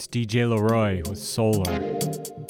It's DJ Le Roi with Soller.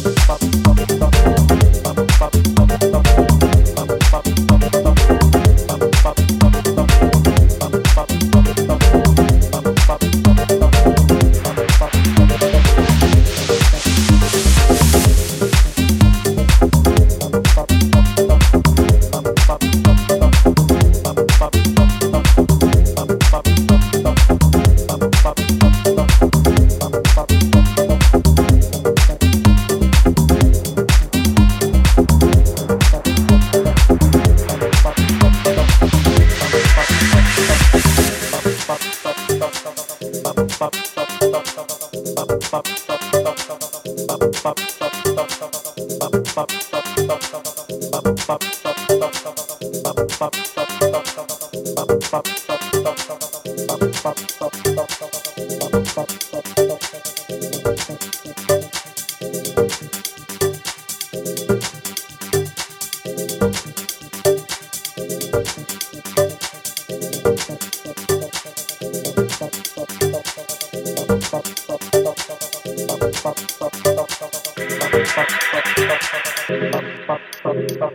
pop. Bop, bop, bop.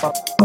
Bye.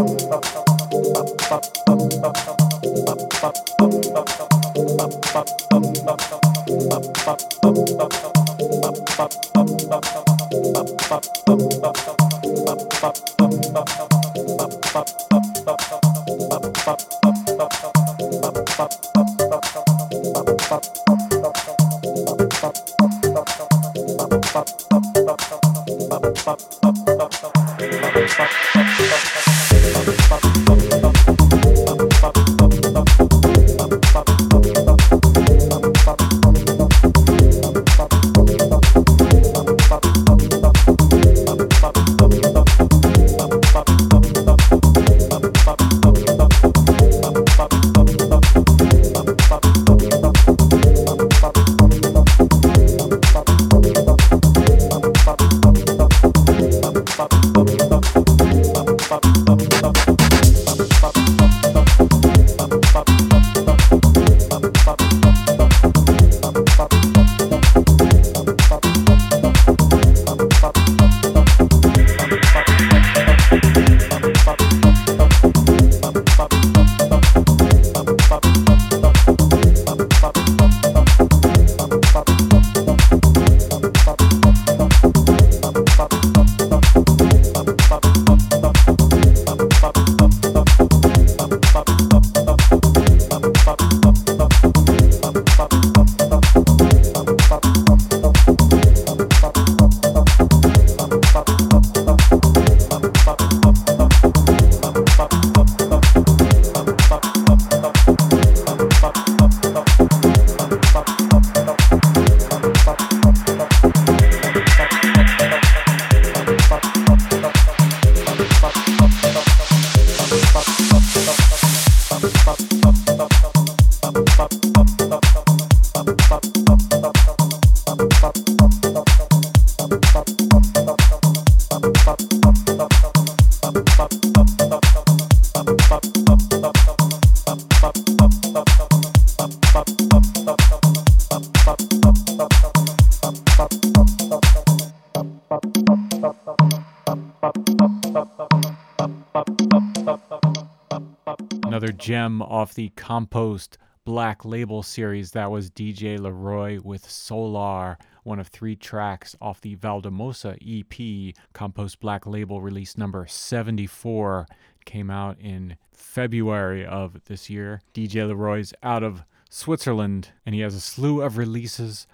Gem off the Compost Black Label series. That was DJ Le Roi with Soller, one of three tracks off the Valldemossa EP, Compost Black Label release number 74. Came out in February of this year. DJ Le Roi's out of Switzerland, and he has a slew of releases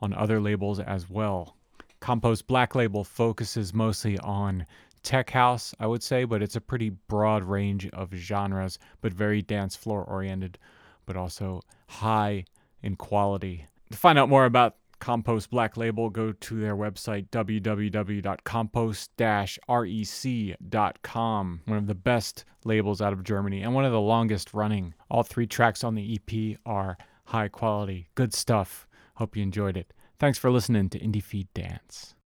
on other labels as well. Compost Black Label focuses mostly on tech house, I would say, but it's a pretty broad range of genres, but very dance floor oriented, but also high in quality. To find out more about Compost Black Label, go to their website www.compost-rec.com. One of the best labels out of Germany and one of the longest running. All three tracks on the EP are high quality, good stuff. Hope you enjoyed it. Thanks for listening to IndieFeed Dance.